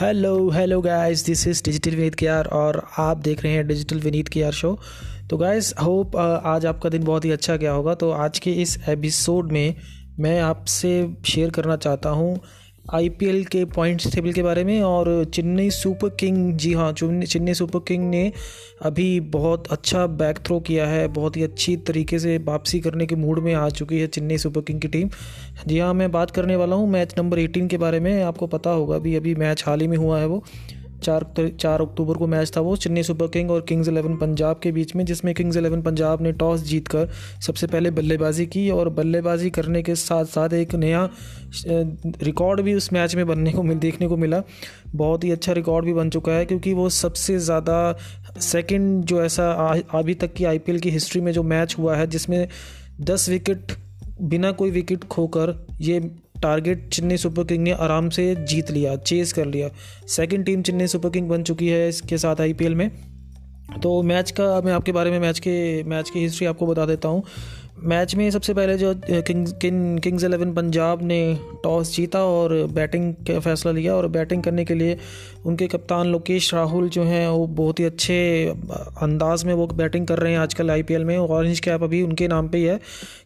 Hello hello guys this is digital Vineet K R और आप देख रहे हैं digital Vineet K R show तो गाइस होप आज आपका दिन बहुत ही अच्छा गया होगा। तो आज के इस एपिसोड में मैं आपसे शेयर करना चाहता हूँ आईपीएल के पॉइंट्स टेबल के बारे में और चेन्नई सुपर किंग, जी हाँ चेन्नई सुपर किंग ने अभी बहुत अच्छा बैक थ्रो किया है, बहुत ही अच्छी तरीके से वापसी करने के मूड में आ चुकी है चेन्नई सुपर किंग की टीम जी हाँ मैं बात करने वाला हूँ मैच नंबर 18 के बारे में, आपको पता होगा अभी अभी मैच हाल ही में हुआ है वो। चार चार अक्टूबर को मैच था वो, चेन्नई सुपर किंग और किंग्स इलेवन पंजाब के बीच में, जिसमें किंग्स इलेवन पंजाब ने टॉस जीतकर सबसे पहले बल्लेबाजी की और बल्लेबाजी करने के साथ साथ एक नया रिकॉर्ड भी उस मैच में बनने को मिल, देखने को मिला। बहुत ही अच्छा रिकॉर्ड भी बन चुका है, क्योंकि वो सबसे ज़्यादा सेकेंड जो ऐसा अभी तक की आईपीएल की हिस्ट्री में जो मैच हुआ है, जिसमें दस विकेट बिना कोई विकेट खोकर ये टारगेट चेन्नई सुपर किंग ने आराम से जीत लिया, चेस कर लिया। Second team Chennai super king बन चुकी है इसके साथ आईपीएल में। तो मैच का मैं आपके बारे में मैच के मैच की हिस्ट्री आपको बता देता हूँ। मैच में सबसे पहले जो kings king kings eleven Punjab ने टॉस जीता और बैटिंग का फैसला लिया और बैटिंग करने के लिए उनके कप्तान लोकेश राहुल जो हैं, वो बहुत ही अच्छे अंदाज में वो बैटिंग कर रहे हैं आजकल आईपीएल में। ऑरेंज कैप अभी उनके नाम पे ही है,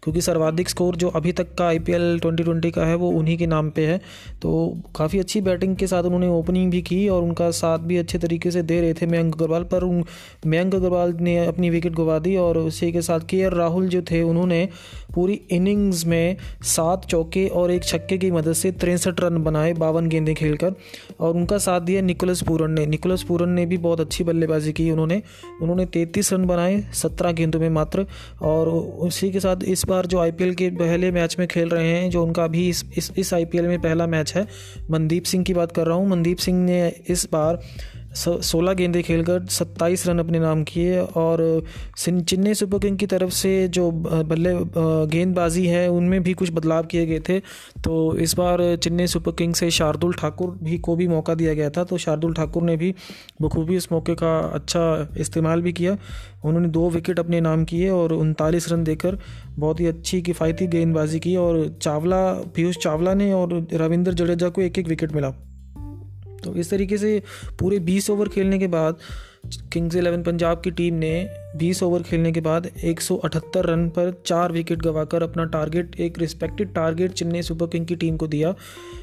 क्योंकि सर्वाधिक स्कोर जो अभी तक का आईपीएल 2020 का है, वो उन्हीं के नाम पे है। तो काफ़ी अच्छी बैटिंग के साथ उन्होंने ओपनिंग भी की और उनका साथ भी अच्छे तरीके से दे रहे थे मयंक अग्रवाल, पर मयंक अग्रवाल ने अपनी विकेट गवा दी और उसी के साथ के राहुल जो थे, उन्होंने पूरी इनिंग्स में सात चौके और एक छक्के की मदद से तिरसठ रन बनाए बावन गेंदें खेलकर। और उनका साथ दिया निकोलस पूरन ने। निकोलस पूरन ने भी बहुत अच्छी बल्लेबाजी की उन्होंने। उन्होंने तैंतीस रन बनाए सत्रह गेंदों में मात्र। और उसी के साथ इस बार जो आईपीएल के पहले मैच में खेल रहे हैं जो उनका अभी इस इस, इस आईपीएल में पहला मैच है मनदीप सिंह की बात कर रहा हूँ। मनदीप सिंह ने इस बार सोलह गेंदे खेलकर सत्ताईस रन अपने नाम किए और चेन्नई सुपर किंग की तरफ़ से जो बल्ले गेंदबाजी है, उनमें भी कुछ बदलाव किए गए थे। तो इस बार चेन्नई सुपर किंग से शार्दुल ठाकुर भी को भी मौका दिया गया था। तो शार्दुल ठाकुर ने भी बखूबी इस मौके का अच्छा इस्तेमाल भी किया। उन्होंने दो विकेट अपने नाम किए और उनतालीस रन देकर बहुत ही अच्छी किफ़ायती गेंदबाजी की और चावला, पीयूष चावला ने और रविंद्र जडेजा को एक एक विकेट मिला। तो इस तरीके से पूरे 20 ओवर खेलने के बाद किंग्स इलेवन पंजाब की टीम ने 20 ओवर खेलने के बाद 178 रन पर चार विकेट गंवाकर अपना टारगेट, एक respected target Chennai super king की टीम को दिया।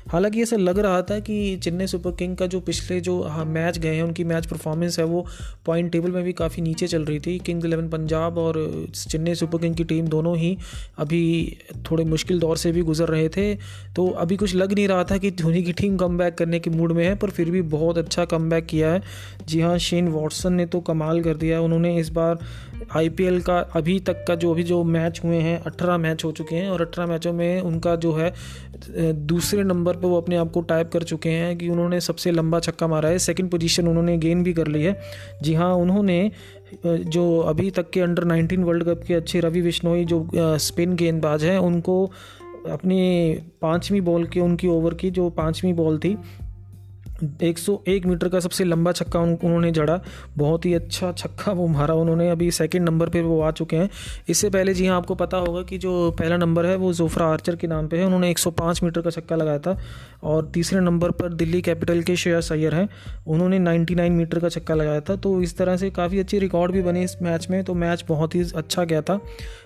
हालाँकि ऐसा लग रहा था कि चेन्नई सुपर किंग का जो पिछले जो हाँ मैच गए हैं, उनकी मैच परफॉर्मेंस है, वो पॉइंट टेबल में भी काफ़ी नीचे चल रही थी। किंग्स इलेवन पंजाब और चेन्नई सुपर किंग की टीम दोनों ही अभी थोड़े मुश्किल दौर से भी गुजर रहे थे। तो अभी कुछ लग नहीं रहा था कि धोनी की टीम कम करने के मूड में है, पर फिर भी बहुत अच्छा कम किया है। जी हाँ शेन वॉटसन ने तो कमाल कर दिया। उन्होंने इस बार आईपीएल का अभी तक का जो अभी जो मैच हुए हैं, अठारह मैच हो चुके हैं और अठारह मैचों में उनका जो है दूसरे नंबर पर वो अपने आप को टाइप कर चुके हैं कि उन्होंने सबसे लंबा छक्का मारा है। सेकंड पोजीशन उन्होंने गेन भी कर ली है। जी हाँ उन्होंने जो अभी तक के अंडर 19 वर्ल्ड कप के अच्छे रवि बिश्नोई जो स्पिन गेंदबाज हैं, उनको अपनी पाँचवीं बॉल के, उनकी ओवर की जो पाँचवीं बॉल थी 101 मीटर का सबसे लंबा छक्का उन्होंने जड़ा। बहुत ही अच्छा छक्का वो मारा उन्होंने। अभी सेकंड नंबर पे वो आ चुके हैं। इससे पहले जी हाँ आपको पता होगा कि जो पहला नंबर है, वो जोफ्रा आर्चर के नाम पे है। उन्होंने 105 मीटर का छक्का लगाया था। और तीसरे नंबर पर दिल्ली कैपिटल के शेयर सैयर हैं। उन्होंने 99 मीटर का छक्का लगाया था। तो इस तरह से काफ़ी अच्छी रिकॉर्ड भी बने इस मैच में। तो मैच बहुत ही अच्छा गया था।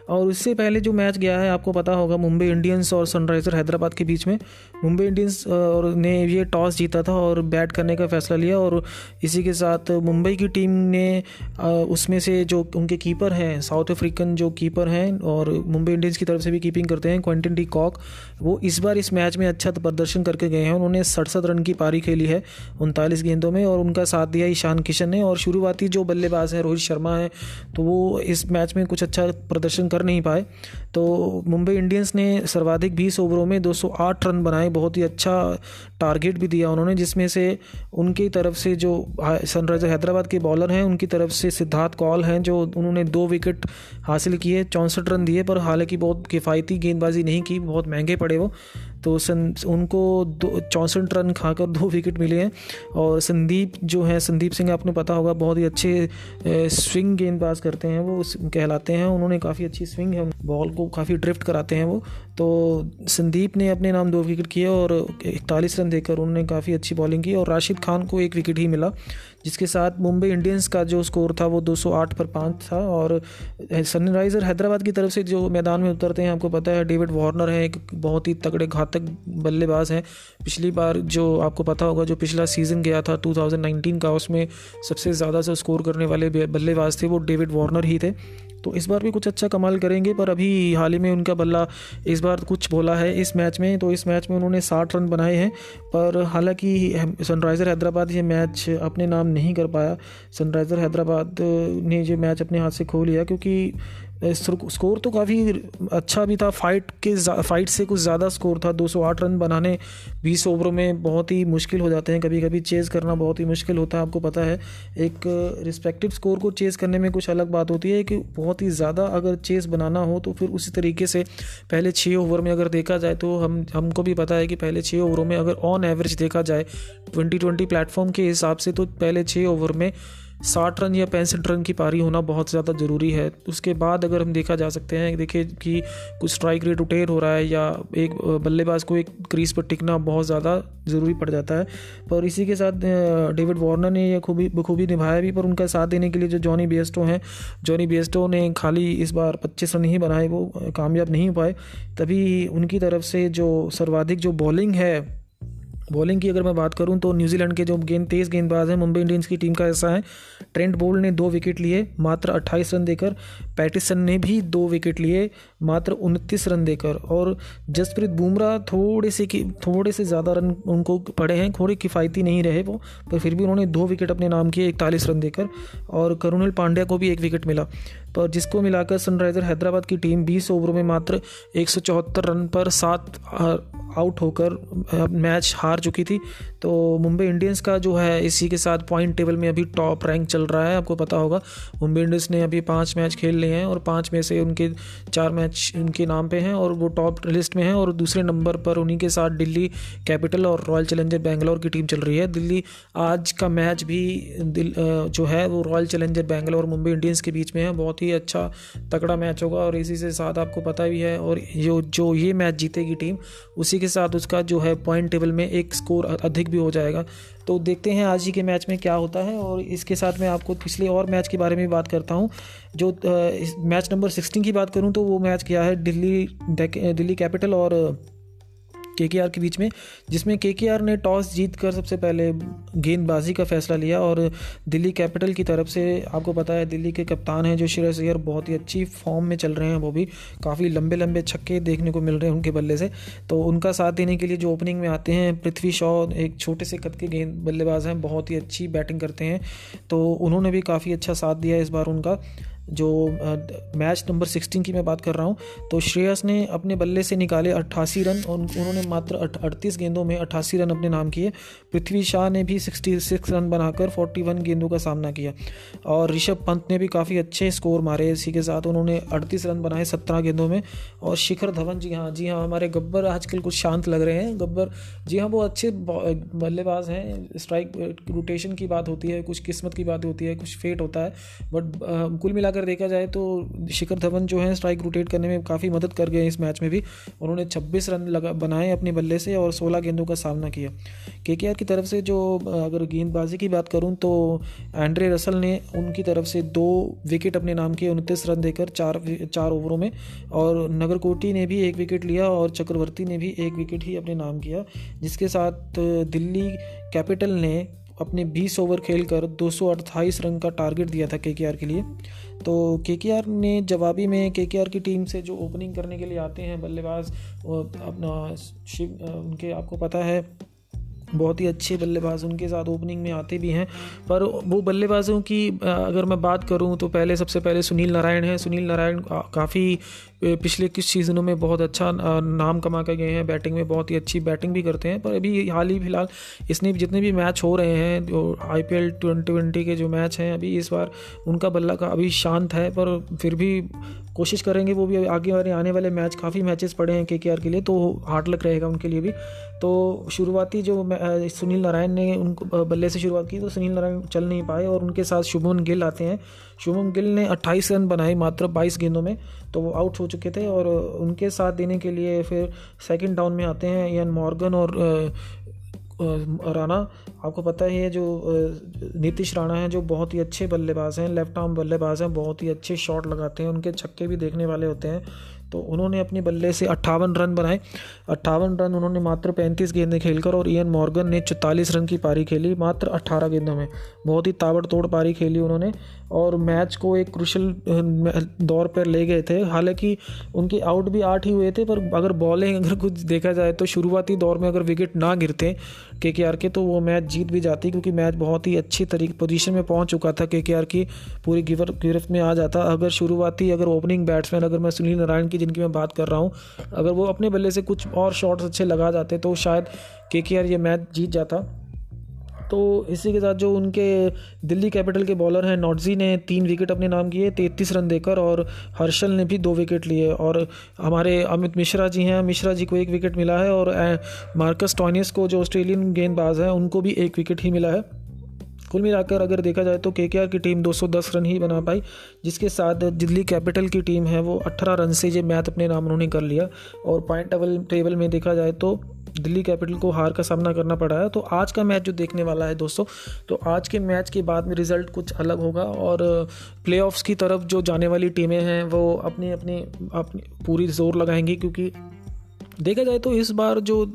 और उससे पहले जो मैच गया है, आपको पता होगा मुंबई इंडियंस और सनराइज़र हैदराबाद के बीच में। मुंबई इंडियंस ने ये टॉस जीता था। और बैट करने का फैसला लिया और इसी के साथ मुंबई की टीम ने उसमें से जो उनके कीपर हैं, साउथ अफ्रीकन जो कीपर हैं और मुंबई इंडियंस की तरफ़ से भी कीपिंग करते हैं, क्वेंटन डी कॉक, वो इस बार इस मैच में अच्छा प्रदर्शन करके गए हैं। उन्होंने सड़सठ रन की पारी खेली है उनतालीस गेंदों में और उनका साथ दिया ईशान किशन ने और शुरुआती जो बल्लेबाज हैं, रोहित शर्मा है तो वो इस मैच में कुछ अच्छा प्रदर्शन कर नहीं पाए। तो मुंबई इंडियंस ने सर्वाधिक 20 ओवरों में 208 रन बनाए, बहुत ही अच्छा टारगेट भी दिया उन्होंने, जिसमें से उनकी तरफ़ से जो सनराइजर हैदराबाद के बॉलर हैं, उनकी तरफ़ से सिद्धार्थ कौल हैं, जो उन्होंने दो विकेट हासिल किए, चौंसठ रन दिए, पर हालाँकि बहुत किफ़ायती गेंदबाजी नहीं की, बहुत महँगे पड़े वो। तो सन, उनको दो, चौंसठ रन खाकर दो विकेट मिले हैं। और संदीप जो है, संदीप सिंह, आपने पता होगा, बहुत ही अच्छे स्विंग गेंदबाज करते हैं वो कहलाते हैं। उन्होंने काफ़ी अच्छी स्विंग है बॉल को काफ़ी ड्रिफ्ट कराते हैं वो। तो संदीप ने अपने नाम दो विकेट किए और इकतालीस रन देकर उन्होंने काफ़ी अच्छी बॉलिंग की और राशिद खान को एक विकेट ही मिला। जिसके साथ मुंबई इंडियंस का जो स्कोर था वो 208 पर पाँच था और सनराइज़र हैदराबाद की तरफ़ से जो मैदान में उतरते हैं, आपको पता है, डेविड वार्नर है, एक बहुत ही तगड़े घातक बल्लेबाज हैं। पिछली बार जो आपको पता होगा, जो पिछला सीज़न गया था 2019 का, उसमें सबसे ज़्यादा से स्कोर करने वाले बल्लेबाज थे वो डेविड वार्नर ही थे। तो इस बार भी कुछ अच्छा कमाल करेंगे, पर अभी हाल ही में उनका बल्ला इस बार कुछ बोला है इस मैच में तो इस मैच में उन्होंने साठ रन बनाए हैं, पर हालाँकि सनराइज़र हैदराबाद ये मैच अपने नाम नहीं कर पाया। सनराइज़र हैदराबाद ने ये मैच अपने हाथ से खो लिया, क्योंकि स्कोर तो काफ़ी अच्छा भी था। फाइट के फाइट से कुछ ज़्यादा स्कोर था। 208 रन बनाने 20 ओवरों में बहुत ही मुश्किल हो जाते हैं। कभी कभी चेज़ करना बहुत ही मुश्किल होता है, आपको पता है। एक रिस्पेक्टिव स्कोर को चेज़ करने में कुछ अलग बात होती है कि बहुत ही ज़्यादा अगर चेज़ बनाना हो तो फिर उसी तरीके से पहले छः ओवर में अगर देखा जाए तो हम, हमको भी पता है कि पहले छः ओवरों में अगर ऑन एवरेज देखा जाए ट्वेंटी ट्वेंटी प्लेटफॉर्म के हिसाब से तो पहले छः ओवर में साठ रन या पैंसठ रन की पारी होना बहुत ज़्यादा ज़रूरी है। उसके बाद अगर हम देखा जा सकते हैं, देखिए कि कुछ स्ट्राइक रेट उटेर हो रहा है या एक बल्लेबाज को एक क्रीज पर टिकना बहुत ज़्यादा ज़रूरी पड़ जाता है। पर इसी के साथ डेविड वार्नर ने यह खूबी, बखूबी निभाया भी, पर उनका साथ देने के लिए जो जॉनी बेस्टो हैं जॉनी बेस्टो ने खाली इस बार पच्चीस रन ही बनाए, वो कामयाब नहीं हो पाए तभी उनकी तरफ़ से जो सर्वाधिक जो बॉलिंग है बॉलिंग की अगर मैं बात करूँ तो न्यूजीलैंड के जो गेंद, तेज़ गेंदबाज हैं मुंबई इंडियंस की टीम का ऐसा है। ट्रेंट बोल्ड ने दो विकेट लिए, मात्र 28 रन देकर। पैटिसन ने भी दो विकेट लिए, मात्र उनतीस रन देकर। और जसप्रीत बुमराह थोड़े से थोड़े से ज़्यादा रन उनको पड़े हैं, थोड़े किफ़ायती नहीं रहे वो, पर फिर भी उन्होंने दो विकेट अपने नाम किए, इकतालीस रन देकर। और करुणल पांड्या को भी एक विकेट मिला। पर जिसको मिलाकर सनराइज़र हैदराबाद की टीम 20 ओवरों में मात्र एक सौ चौहत्तर रन पर सात आउट होकर मैच हार चुकी थी। तो मुंबई इंडियंस का जो है, इसी के साथ पॉइंट टेबल में अभी टॉप रैंक चल रहा है, आपको पता होगा। मुंबई इंडियंस ने अभी पाँच मैच खेल लिए हैं और पाँच में से उनके चार मैच उनके नाम पे हैं और वो टॉप लिस्ट में हैं और दूसरे नंबर पर उन्हीं के साथ दिल्ली कैपिटल और रॉयल चैलेंजर बैंगलोर की टीम चल रही है। दिल्ली आज का मैच भी जो है वो रॉयल चैलेंजर बैंगलोर और मुंबई इंडियंस के बीच में है। बहुत ही अच्छा तगड़ा मैच होगा और इसी से साथ आपको पता भी है और जो जो ये मैच जीतेगी टीम उसी के साथ उसका जो है पॉइंट टेबल में एक स्कोर अधिक भी हो जाएगा। तो देखते हैं आज ही के मैच में क्या होता है और इसके साथ मैं आपको पिछले और मैच के बारे में बात करता हूँ। जो मैच नंबर सिक्सटीन की बात करूँ तो वो मैच क्या है? दिल्ली दिल्ली कैपिटल और के के बीच में, जिसमें के ने टॉस जीत कर सबसे पहले गेंदबाजी का फैसला लिया और दिल्ली कैपिटल की तरफ़ से, आपको पता है दिल्ली के कप्तान हैं जो श्रेयस अय्यर, बहुत ही अच्छी फॉर्म में चल रहे हैं वो भी। काफ़ी लंबे लंबे छक्के देखने को मिल रहे हैं उनके बल्ले से। तो उनका साथ देने के लिए जो ओपनिंग में आते हैं, पृथ्वी शॉ एक छोटे से कद के गेंद बल्लेबाज हैं, बहुत ही अच्छी बैटिंग करते हैं। तो उन्होंने भी काफ़ी अच्छा साथ दिया इस बार उनका। जो मैच नंबर सिक्सटीन की मैं बात कर रहा हूँ तो श्रेयस ने अपने बल्ले से निकाले अट्ठासी रन और उन्होंने मात्र अड़तीस गेंदों में अट्ठासी रन अपने नाम किए। पृथ्वी शाह ने भी सिक्सटी सिक्स रन बनाकर फोर्टी वन गेंदों का सामना किया और ऋषभ पंत ने भी काफ़ी अच्छे स्कोर मारे। इसी के साथ उन्होंने अड़तीस रन बनाए सत्रह गेंदों में और शिखर धवन, जी हाँ जी हाँ हमारे गब्बर आजकल कुछ शांत लग रहे हैं। गब्बर, जी हाँ वो अच्छे बल्लेबाज हैं। स्ट्राइक रोटेशन की बात होती है, कुछ किस्मत की बात होती है, कुछ फेट होता है बट कुल मिलाकर अगर देखा जाए तो शिखर धवन जो है स्ट्राइक रोटेट करने में काफ़ी मदद कर गए इस मैच में भी। उन्होंने 26 रन लगा, बनाए अपने बल्ले से और 16 गेंदों का सामना किया। के की तरफ़ से जो अगर गेंदबाजी की बात करूँ तो एंड्रे रसल ने उनकी तरफ़ से दो विकेट अपने नाम किए, उनतीस रन देकर चार चार ओवरों में। और नगरकोटी ने भी एक विकेट लिया और चक्रवर्ती ने भी एक विकेट ही अपने नाम किया, जिसके साथ दिल्ली कैपिटल ने अपने 20 ओवर खेलकर दो सौ अट्ठाईस रन का टारगेट दिया था के के लिए। तो के ने जवाबी में के की टीम से जो ओपनिंग करने के लिए आते हैं बल्लेबाज अपना शिव उनके आपको पता है, बहुत ही अच्छे बल्लेबाज उनके साथ ओपनिंग में आते भी हैं। पर वो बल्लेबाजों की अगर मैं बात करूँ तो पहले, सबसे पहले सुनील नारायण है। सुनील नारायण काफ़ी पिछले कुछ सीज़नों में बहुत अच्छा नाम कमा कर गए हैं। बैटिंग में बहुत ही अच्छी बैटिंग भी करते हैं, पर अभी हाल ही फ़िलहाल इसने जितने भी मैच हो रहे हैं, जो आई पी एल ट्वेंटी के जो मैच हैं, अभी इस बार उनका बल्ला का अभी शांत है, पर फिर भी कोशिश करेंगे वो भी आगे वाले आने वाले मैच, काफ़ी मैचेस पड़े हैं के के लिए तो हार्ड लक रहेगा उनके लिए भी। तो शुरुआती जो सुनील नारायण ने उनको बल्ले से शुरुआत की तो सुनील नारायण चल नहीं पाए और उनके साथ शुभमन गिल आते हैं। शुभम गिल ने 28 रन बनाए मात्र 22 गेंदों में तो वो आउट हो चुके थे और उनके साथ देने के लिए फिर सेकंड डाउन में आते हैं यान मॉर्गन और राणा। आपको पता ही है जो नीतीश राणा हैं, जो बहुत ही अच्छे बल्लेबाज हैं लेफ़्ट आर्म बल्लेबाज हैं, बहुत ही अच्छे शॉट लगाते हैं, उनके छक्के भी देखने वाले होते हैं। तो उन्होंने अपने बल्ले से अट्ठावन रन बनाए। अट्ठावन रन उन्होंने मात्र पैंतीस गेंदें खेलकर और इयन मॉर्गन ने चौतालीस रन की पारी खेली मात्र अट्ठारह गेंदों में। बहुत ही ताबड़तोड़ पारी खेली उन्होंने। और मैच को एक क्रुशल दौर पर ले गए थे। हालाँकि उनके आउट भी आठ ही हुए थे, पर अगर बॉलिंग अगर कुछ देखा जाए तो शुरुआती दौर में अगर विकेट ना गिरते के के आर के तो वो मैच जीत भी जाती क्योंकि मैच बहुत ही अच्छी तरीके पोजीशन में पहुँच चुका था के के आर की पूरी गिवर गिरफ्त में आ जाता। अगर शुरुआती अगर ओपनिंग बैट्समैन अगर मैं सुनील नारायण की जिनकी मैं बात कर रहा हूँ, अगर वो अपने बल्ले से कुछ और शॉट्स अच्छे लगा जाते तो शायद के के आर ये मैच जीत जाता। तो इसी के साथ जो उनके दिल्ली कैपिटल के बॉलर हैं नॉटजी ने तीन विकेट अपने नाम किए, तैंतीस रन देकर और हर्षल ने भी दो विकेट लिए। और हमारे अमित मिश्रा जी हैं, मिश्रा जी को एक विकेट मिला है और मार्कस टॉनिस को जो ऑस्ट्रेलियन गेंदबाज हैं, उनको भी एक विकेट ही मिला है। कुल मिलाकर अगर देखा जाए तो के की टीम 210 रन ही बना पाई, जिसके साथ दिल्ली कैपिटल की टीम है, वो 18 रन से ये मैच अपने नाम उन्होंने कर लिया। और पॉइंट टेबल टेबल में देखा जाए तो दिल्ली कैपिटल को हार का सामना करना पड़ा है। तो आज का मैच जो देखने वाला है दोस्तों तो आज के मैच के बाद में रिज़ल्ट कुछ अलग होगा और प्ले की तरफ़ जो जाने वाली टीमें हैं, वो अपनी अपनी अपनी पूरी ज़ोर लगाएँगी क्योंकि देखा जाए तो इस बार जो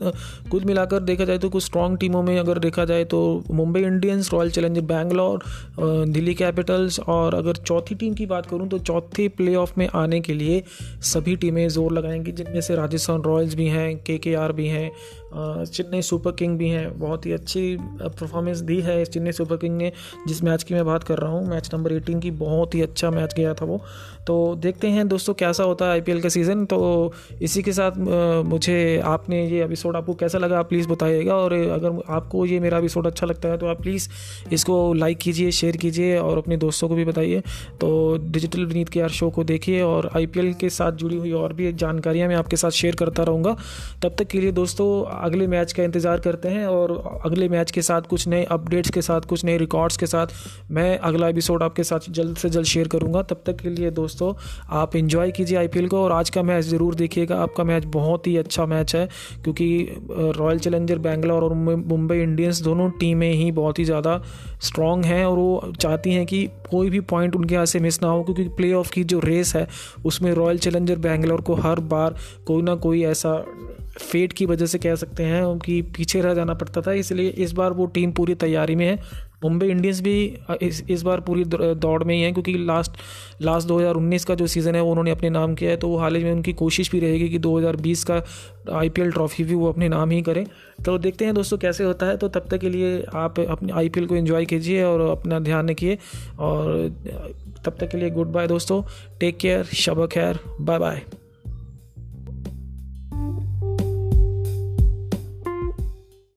कुल मिलाकर देखा जाए तो कुछ स्ट्रांग टीमों में अगर देखा जाए तो Mumbai Indians royal challenger Bangalore Delhi capitals और अगर चौथी टीम की बात करूँ तो चौथे प्लेऑफ में आने के लिए सभी टीमें ज़ोर लगाएँगी, जिनमें से राजस्थान रॉयल्स भी हैं के भी हैं चेन्नई सुपर किंग भी हैं। बहुत ही अच्छी परफॉर्मेंस दी है इस चेन्नई सुपर किंग ने, जिस मैच की मैं बात कर रहा हूँ। मैच नंबर एटीन की बहुत ही अच्छा मैच गया था वो। तो देखते हैं दोस्तों कैसा होता है आईपीएल का सीज़न तो इसी के साथ मुझे आपने ये एपिसोड आपको कैसा लगा आप प्लीज़ बताइएगा। और अगर आपको ये मेरा एपिसोड अच्छा लगता है तो आप प्लीज़ इसको लाइक कीजिए शेयर कीजिए और अपने दोस्तों को भी बताइए। तो डिजिटल विनीत के यार शो को देखिए और आईपीएल के साथ जुड़ी हुई और भी जानकारियाँ मैं आपके साथ शेयर करता रहूँगा। तब तक के लिए दोस्तों अगले मैच का इंतज़ार करते हैं और अगले मैच के साथ कुछ नए अपडेट्स के साथ, कुछ नए रिकॉर्ड्स के साथ मैं अगला एपिसोड आपके साथ जल्द से जल्द शेयर करूँगा। तब तक के लिए दोस्तों, आप इन्जॉय कीजिए आईपीएल को और आज का मैच ज़रूर देखिएगा। आपका मैच बहुत ही अच्छा मैच है क्योंकि रॉयल चैलेंजर बैंगलोर और मुंबई इंडियंस दोनों टीमें ही बहुत ही ज़्यादा स्ट्रॉन्ग हैं और वो चाहती हैं कि कोई भी पॉइंट उनके यहाँ से मिस ना हो क्योंकि प्ले की जो रेस है, उसमें रॉयल चैलेंजर बैंगलोर को हर बार कोई ना कोई ऐसा फेट की वजह से कह सकते हैं, उनकी पीछे रह जाना पड़ता था, इसलिए इस बार वो टीम पूरी तैयारी में है। मुंबई इंडियंस भी इस इस बार पूरी दौड़ में ही है, क्योंकि लास्ट लास्ट 2019 का जो सीज़न है, वो उन्होंने अपने नाम किया है तो वो हाल ही में उनकी कोशिश भी रहेगी कि 2020 का आईपीएल ट्रॉफी भी वो अपने नाम ही करें। तो देखते हैं दोस्तों कैसे होता है तो तब तक के लिए आप अपने आईपीएल को एंजॉय कीजिए और अपना ध्यान रखिए, और तब तक के लिए गुड बाय दोस्तों टेक केयर शब खैर बाय बाय